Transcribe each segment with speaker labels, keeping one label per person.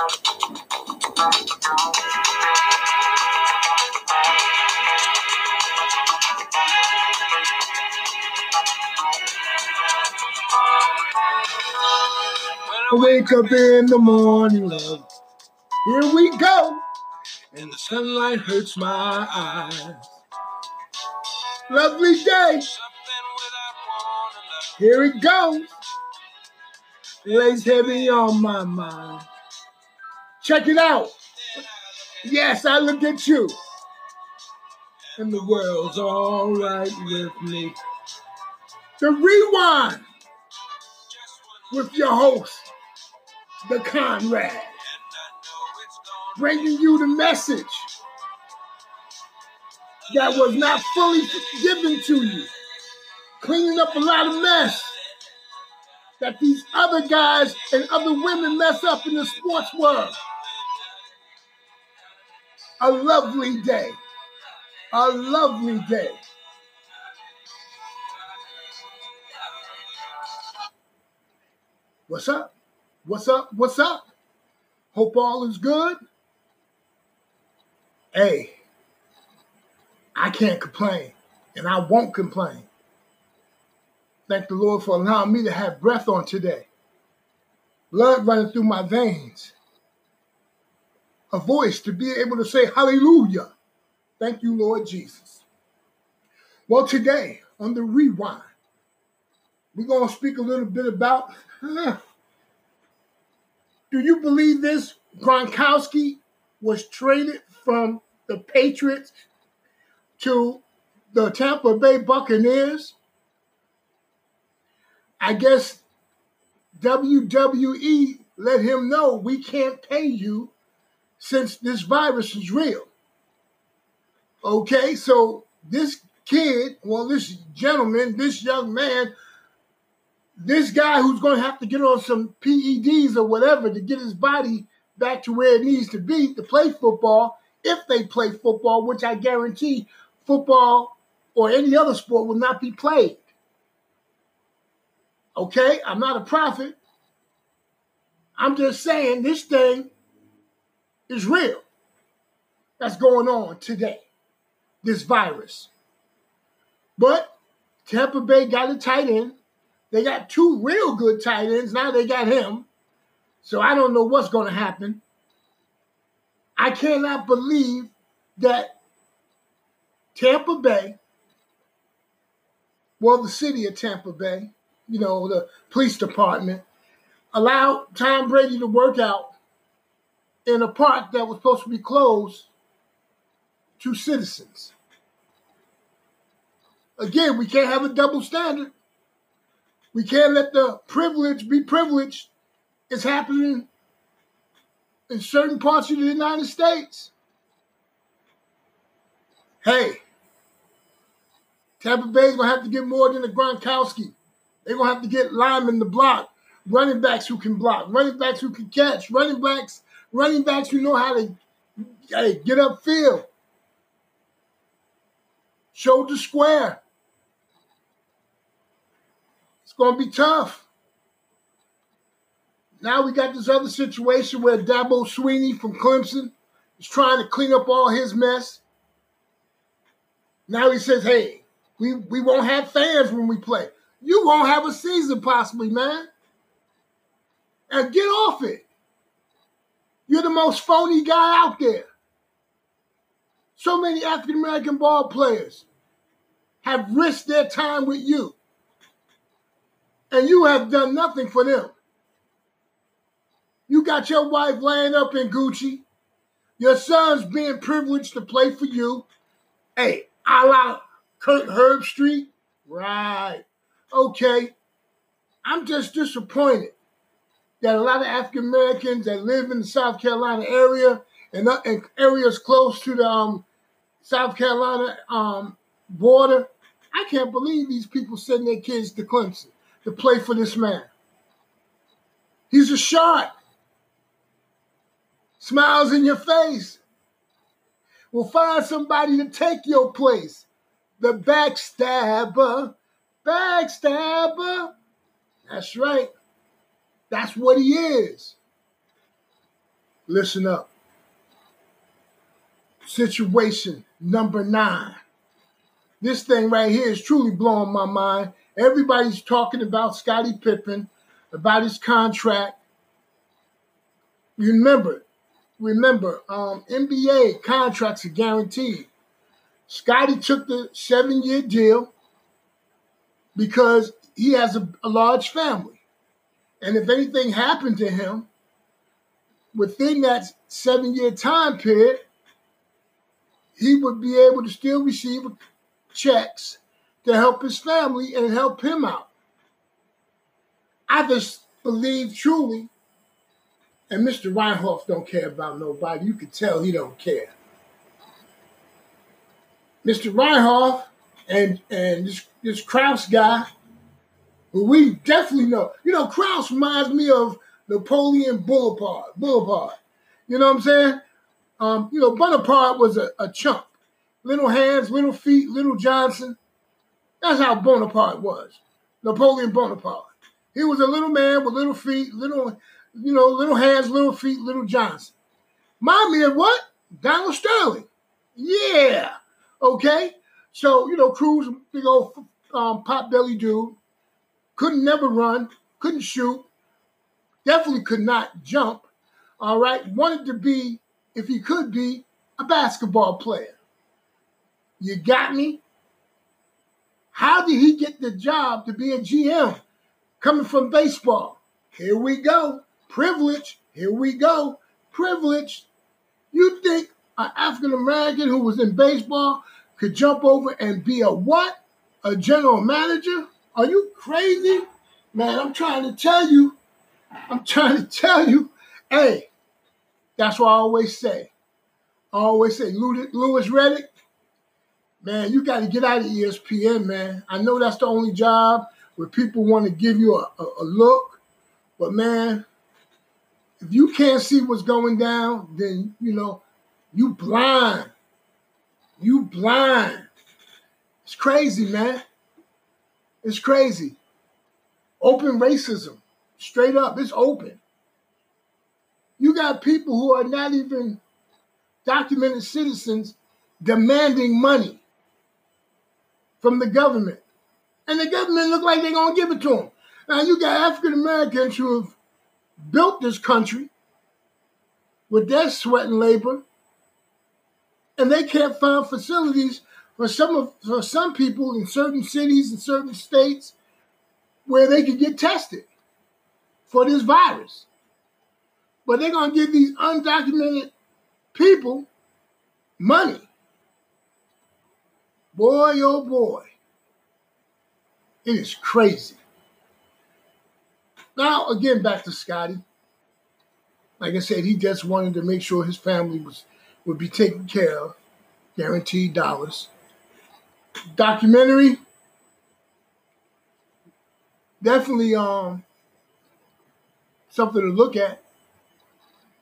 Speaker 1: I wake up in the morning, love. Here we go. And the sunlight hurts my eyes. Lovely day. Here it goes. Lays heavy on my mind. Check it out. Yes, I look at you. And the world's all right with me. The rewind with your host, the Conrad, bringing you the message that was not fully given to you, cleaning up a lot of mess that these other guys and other women mess up in the sports world. A lovely day. A lovely day. What's up? What's up? What's up? Hope all is good. Hey, I can't complain, and I won't complain. Thank the Lord for allowing me to have breath on today. Blood running through my veins. A voice to be able to say hallelujah. Thank you, Lord Jesus. Well, today on the rewind, we're going to speak a little bit about do you believe this? Gronkowski was traded from the Patriots to the Tampa Bay Buccaneers. I guess WWE let him know we can't pay you since this virus is real. Okay, so this kid, well, this gentleman, this young man this guy who's going to have to get on some PEDs or whatever to get his body back to where it needs to be to play football, if they play football, which I guarantee football or any other sport will not be played. Okay, I'm not a prophet. I'm just saying this thing is real. That's going on today, this virus. But Tampa Bay got a tight end they got two real good tight ends. Now they got him. So I don't know what's going to happen. I cannot believe that Tampa Bay, well, the city of Tampa Bay, you know, the police department, allowed Tom Brady to work out in a park that was supposed to be closed to citizens. Again, we can't have a double standard. We can't let the privilege be privileged. It's happening in certain parts of the United States. Hey, Tampa Bay's gonna have to get more than a Gronkowski. They're gonna have to get linemen to block, running backs who can block, running backs who can catch, running backs, running backs who know how to hey, get upfield. Shoulder square It's going to be tough. Now we got this other situation where Dabo Swinney from Clemson is trying to clean up all his mess. Now he says, hey, we, we won't have fans when we play. You won't have a season possibly, man. And get off it. You're the most phony guy out there. So many African American ball players have risked their time with you and you have done nothing for them. You got your wife laying up in Gucci. Your son's being privileged to play for you. Hey, a la Kirk Herbstreit. Right. Okay. I'm just disappointed that a lot of African Americans that live in the South Carolina area and, uh, and areas close to the um, South Carolina um, border, I can't believe these people sending their kids to Clemson to play for this man. He's a shot. Smiles in your face. We'll find somebody to take your place. The backstabber. Backstabber. That's right. That's what he is. Listen up. Situation number nine. This thing right here is truly blowing my mind. Everybody's talking about Scottie Pippen, about his contract. Remember, remember, um, NBA contracts are guaranteed. Scottie took the seven year deal because he has a, a large family. And if anything happened to him within that seven year time period, he would be able to still receive checks to help his family and help him out. I just believe truly, and Mr. Reinhoff don't care about nobody. You can tell he don't care. Mr. Reinhoff and and this, this Krause guy, who we definitely know. You know, Krause reminds me of Napoleon Bonaparte. Bonaparte. You know what I'm saying? Um, you know, Bonaparte was a, a chump. Little hands, little feet, little Johnson. That's how Bonaparte was. Napoleon Bonaparte. He was a little man with little feet, little, you know, little hands, little feet, little Johnson. Remind me of what? Donald Sterling. Yeah. Okay. So, you know, Cruz, big old um, pot belly dude, couldn't never run, couldn't shoot, definitely could not jump. All right. Wanted to be, if he could be, a basketball player. You got me? How did he get the job to be a GM coming from baseball? Here we go. Privilege. Here we go. Privilege. You think an African American who was in baseball could jump over and be a what? A general manager? Are you crazy? Man, I'm trying to tell you. I'm trying to tell you. Hey, that's what I always say. I always say, Louis Riddick, man, you got to get out of ESPN, man. I know that's the only job where people want to give you a, a, a look, but man, if you can't see what's going down, then you know you blind. You blind. It's crazy, man. It's crazy. Open racism, straight up. It's open. You got people who are not even documented citizens demanding money from the government. And the government look like they're going to give it to them. Now, you got African Americans who have built this country with their sweat and labor, and they can't find facilities for some of for some people in certain cities and certain states where they can get tested for this virus. But they're gonna give these undocumented people money Boy, oh boy. It is crazy. Now, again, back to Scotty. Like I said, he just wanted to make sure his family was would be taken care of, guaranteed dollars. Documentary, definitely um something to look at.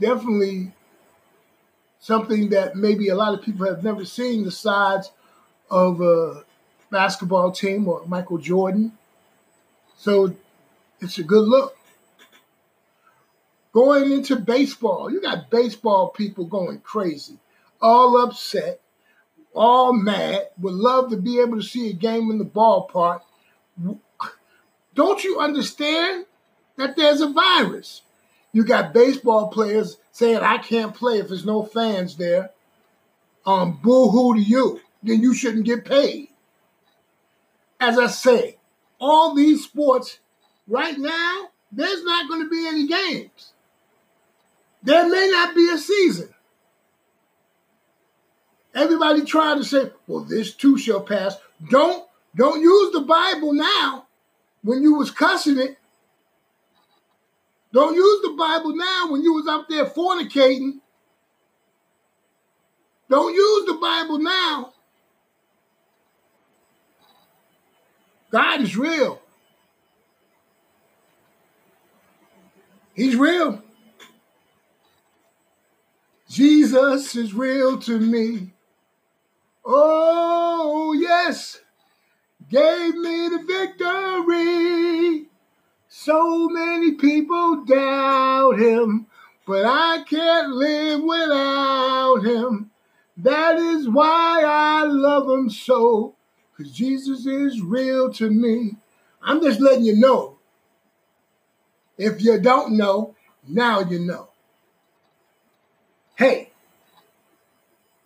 Speaker 1: Definitely something that maybe a lot of people have never seen the sides of a basketball team or Michael Jordan. So it's a good look. Going into baseball, you got baseball people going crazy, all upset, all mad, would love to be able to see a game in the ballpark. Don't you understand that there's a virus? You got baseball players saying, I can't play if there's no fans there. Um, boo hoo to you then you shouldn't get paid. As I say, all these sports right now, there's not going to be any games. There may not be a season. Everybody trying to say, well, this too shall pass. Don't don't use the Bible now when you was cussing it. Don't use the Bible now when you was up there fornicating. Don't use the Bible now God is real. He's real. Jesus is real to me. Oh, yes. Gave me the victory. So many people doubt him, but I can't live without him. That is why I love him so, because Jesus is real to me. I'm just letting you know. If you don't know, now you know. Hey,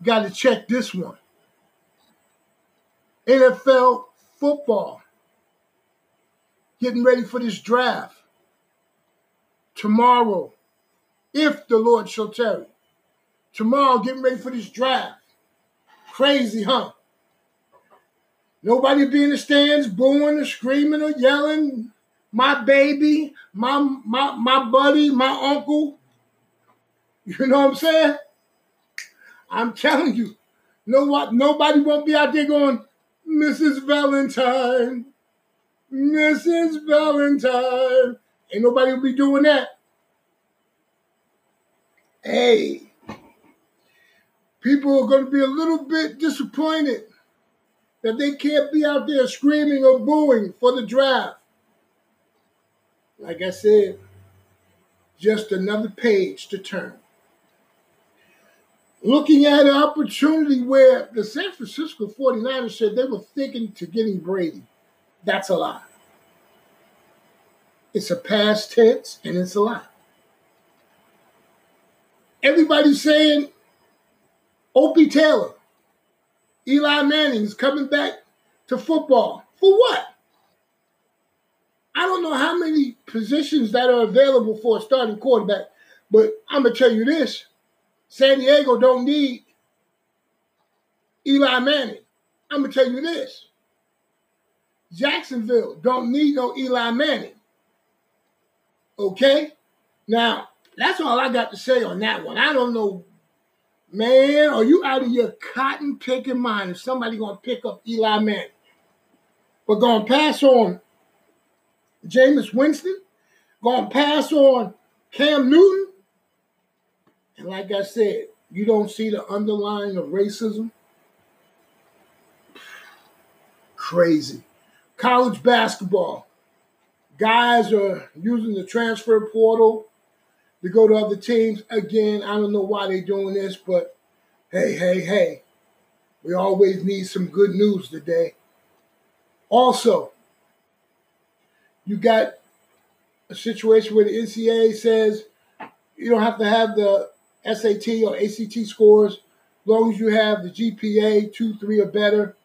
Speaker 1: got to check this one. NFL football getting ready for this draft tomorrow, if the Lord shall tarry. Tomorrow, getting ready for this draft. Crazy, huh? Nobody be in the stands booing or screaming or yelling. My baby, my my my buddy, my uncle. You know what I'm saying? I'm telling you, what? Nobody won't be out there going, Mrs. Valentine, Mrs. Valentine. Ain't nobody be doing that. Hey, people are going to be a little bit disappointed that they can't be out there screaming or booing for the draft. Like I said, just another page to turn. Looking at an opportunity where the San Francisco 49ers said they were thinking to getting Brady. That's a lie. It's a past tense and it's a lie. Everybody's saying Opie Taylor, Eli Manning is coming back to football. For what? I don't know how many positions that are available for a starting quarterback, but I'm gonna tell you this: San Diego don't need Eli Manning. I'm gonna tell you this: Jacksonville don't need no Eli Manning. Okay, now that's all I got to say on that one. I don't know, man. Are you out of your cotton picking mind if somebody gonna pick up Eli Manning? We're gonna pass on Jameis Winston, gonna pass on Cam Newton. And like I said, you don't see the underlying of racism. Crazy. College basketball. Guys are using the transfer portal to go to other teams. Again, I don't know why they're doing this, but hey, hey, hey, we always need some good news today. Also, you got a situation where the NCAA says you don't have to have the SAT or ACT scores as long as you have the GPA two, three, or better.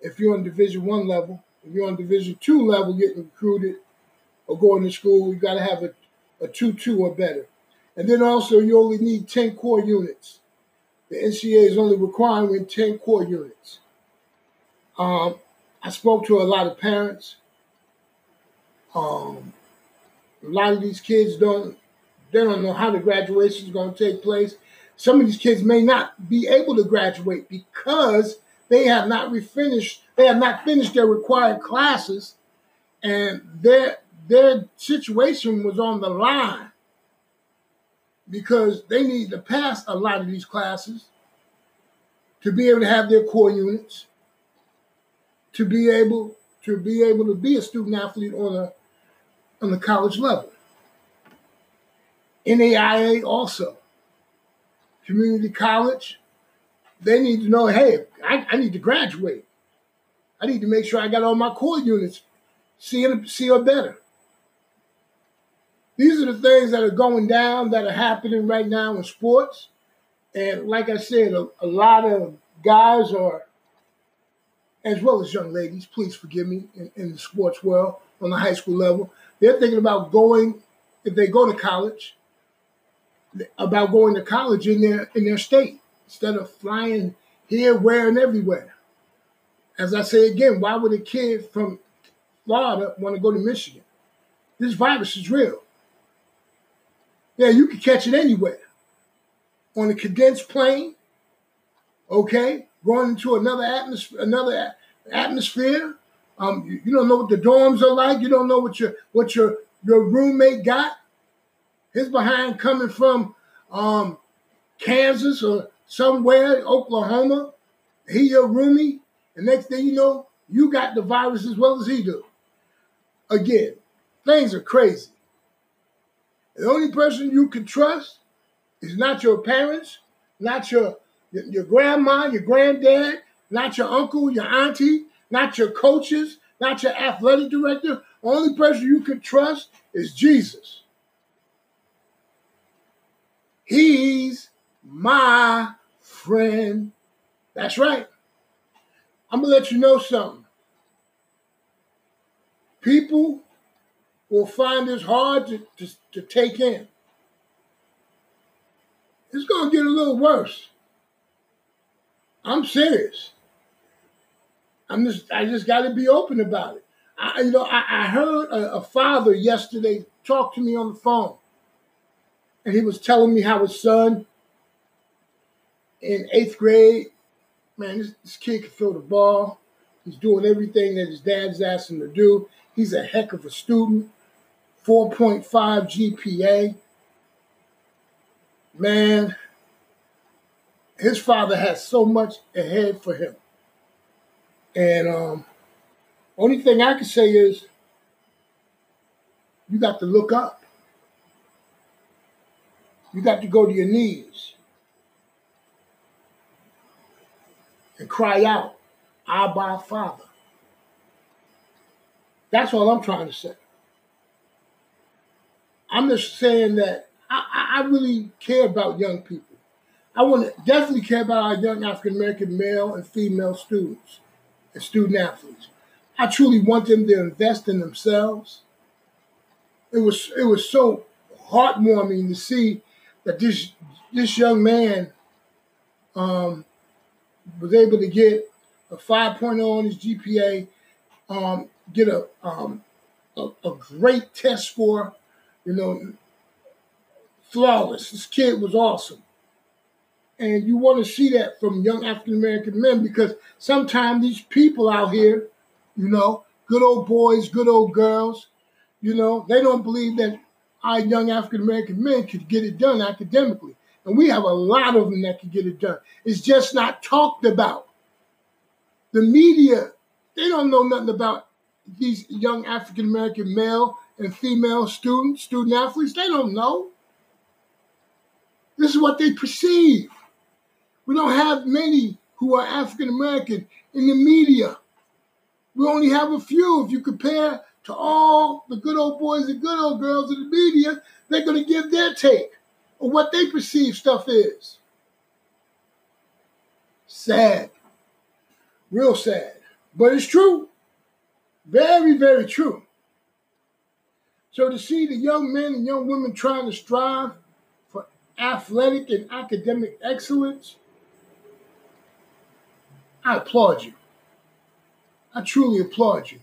Speaker 1: If you're on Division One level, if you're on Division Two level, getting recruited or going to school, you got to have a, a two, two or better. And then also, you only need 10 core units. The NCAA is only requiring 10 core units. Um, I spoke to a lot of parents. Um, a lot of these kids don't they don't know how the graduation is going to take place. Some of these kids may not be able to graduate because they have not refinished they have not finished their required classes and their their situation was on the line because they need to pass a lot of these classes to be able to have their core units, to be able to be able to be a student athlete on a on the college level. NAIA also, community college, they need to know, hey, I, I need to graduate. I need to make sure I got all my core units C, C or better. These are the things that are going down that are happening right now in sports. And like I said, a, a lot of guys are, as well as young ladies, please forgive me, in, in the sports world on the high school level, they're thinking about going, if they go to college, about going to college in their in their state instead of flying here, where, and everywhere. As I say again, why would a kid from Florida want to go to Michigan? This virus is real. Yeah, you can catch it anywhere. On a condensed plane, okay, going into another atmosphere, another atmosphere. Um, you, you don't know what the dorms are like. You don't know what your what your your roommate got. His behind coming from um, Kansas or somewhere, Oklahoma. He your roomie. And next thing you know, you got the virus as well as he do. Again, things are crazy. The only person you can trust is not your parents, not your, your, your grandma, your granddad, not your uncle, your auntie, not your coaches, not your athletic director. The Only person you can trust is Jesus. He's my friend. That's right. I'm going to let you know something. People will find this hard to, to, to take in. It's going to get a little worse. I'm serious. I'm just, I just got to be open about it. I, you know, I, I heard a, a father yesterday talk to me on the phone, and he was telling me how his son in eighth grade, man, this, this kid can throw the ball. He's doing everything that his dad's asked him to do. He's a heck of a student. 4.5 GPA. Man, his father has so much ahead for him. And um, only thing I can say is you got to look up. You got to go to your knees and cry out, Abba Father. That's all I'm trying to say. I'm just saying that I, I really care about young people. I want to definitely care about our young African American male and female students and student athletes. I truly want them to invest in themselves. It was it was so heartwarming to see that this this young man um, was able to get a 5.0 on his GPA, um, get a, um, a, a great test score, you know, flawless. This kid was awesome. And you want to see that from young African American men because sometimes these people out here, you know, good old boys, good old girls, you know, they don't believe that our young African American men could get it done academically. And we have a lot of them that could get it done. It's just not talked about. The media, they don't know nothing about these young African American male and female students, student athletes. They don't know. This is what they perceive. We don't have many who are African American in the media. We only have a few. If you compare to all the good old boys and good old girls in the media, they're going to give their take on what they perceive stuff is. Sad. Real sad. But it's true. Very, very true. So to see the young men and young women trying to strive for athletic and academic excellence, I applaud you. I truly applaud you.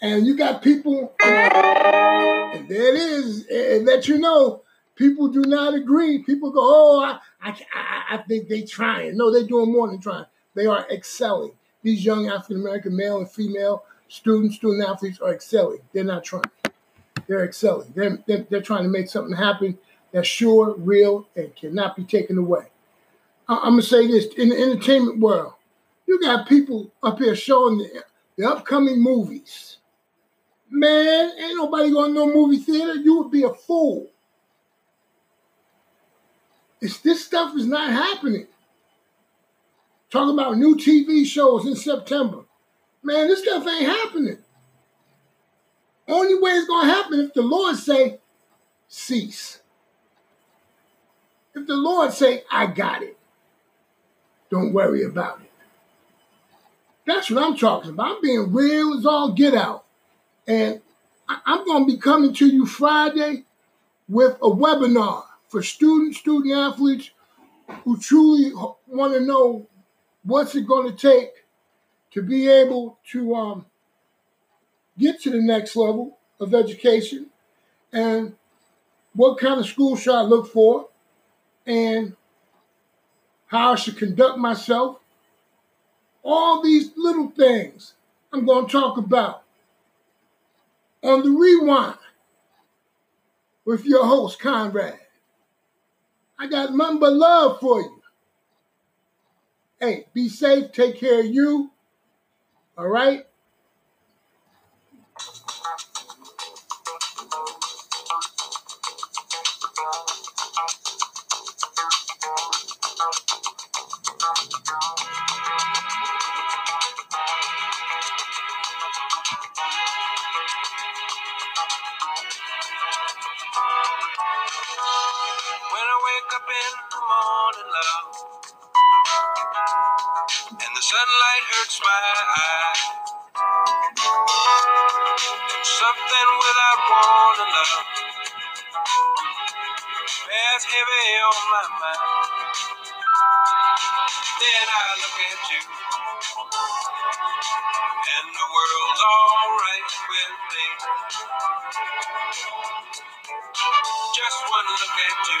Speaker 1: And you got people, and there it is, and let you know, people do not agree. People go, oh, I, I, I think they're trying. No, they're doing more than trying. They are excelling. These young African American male and female students, student athletes are excelling. They're not trying. They're excelling. They're, they're, they're trying to make something happen that's sure, real, and cannot be taken away. I'm going to say this in the entertainment world, you got people up here showing the, the upcoming movies. Man, ain't nobody going to no movie theater. You would be a fool. It's, this stuff is not happening. Talking about new TV shows in September. Man, this stuff ain't happening. Only way it's going to happen if the Lord say, cease. If the Lord say, I got it. Don't worry about it. That's what I'm talking about. I'm being real as all get out. And I'm going to be coming to you Friday with a webinar for students, student athletes who truly want to know what's it going to take to be able to um, get to the next level of education and what kind of school should I look for and how I should conduct myself. All these little things I'm going to talk about on the rewind with your host, Conrad. I got nothing but love for you. Hey, be safe, take care of you. All right?
Speaker 2: And the sunlight hurts my eyes. Something without warning, love. Bears heavy on my mind. Then I look at you. And the world's alright with me. Just one look at you.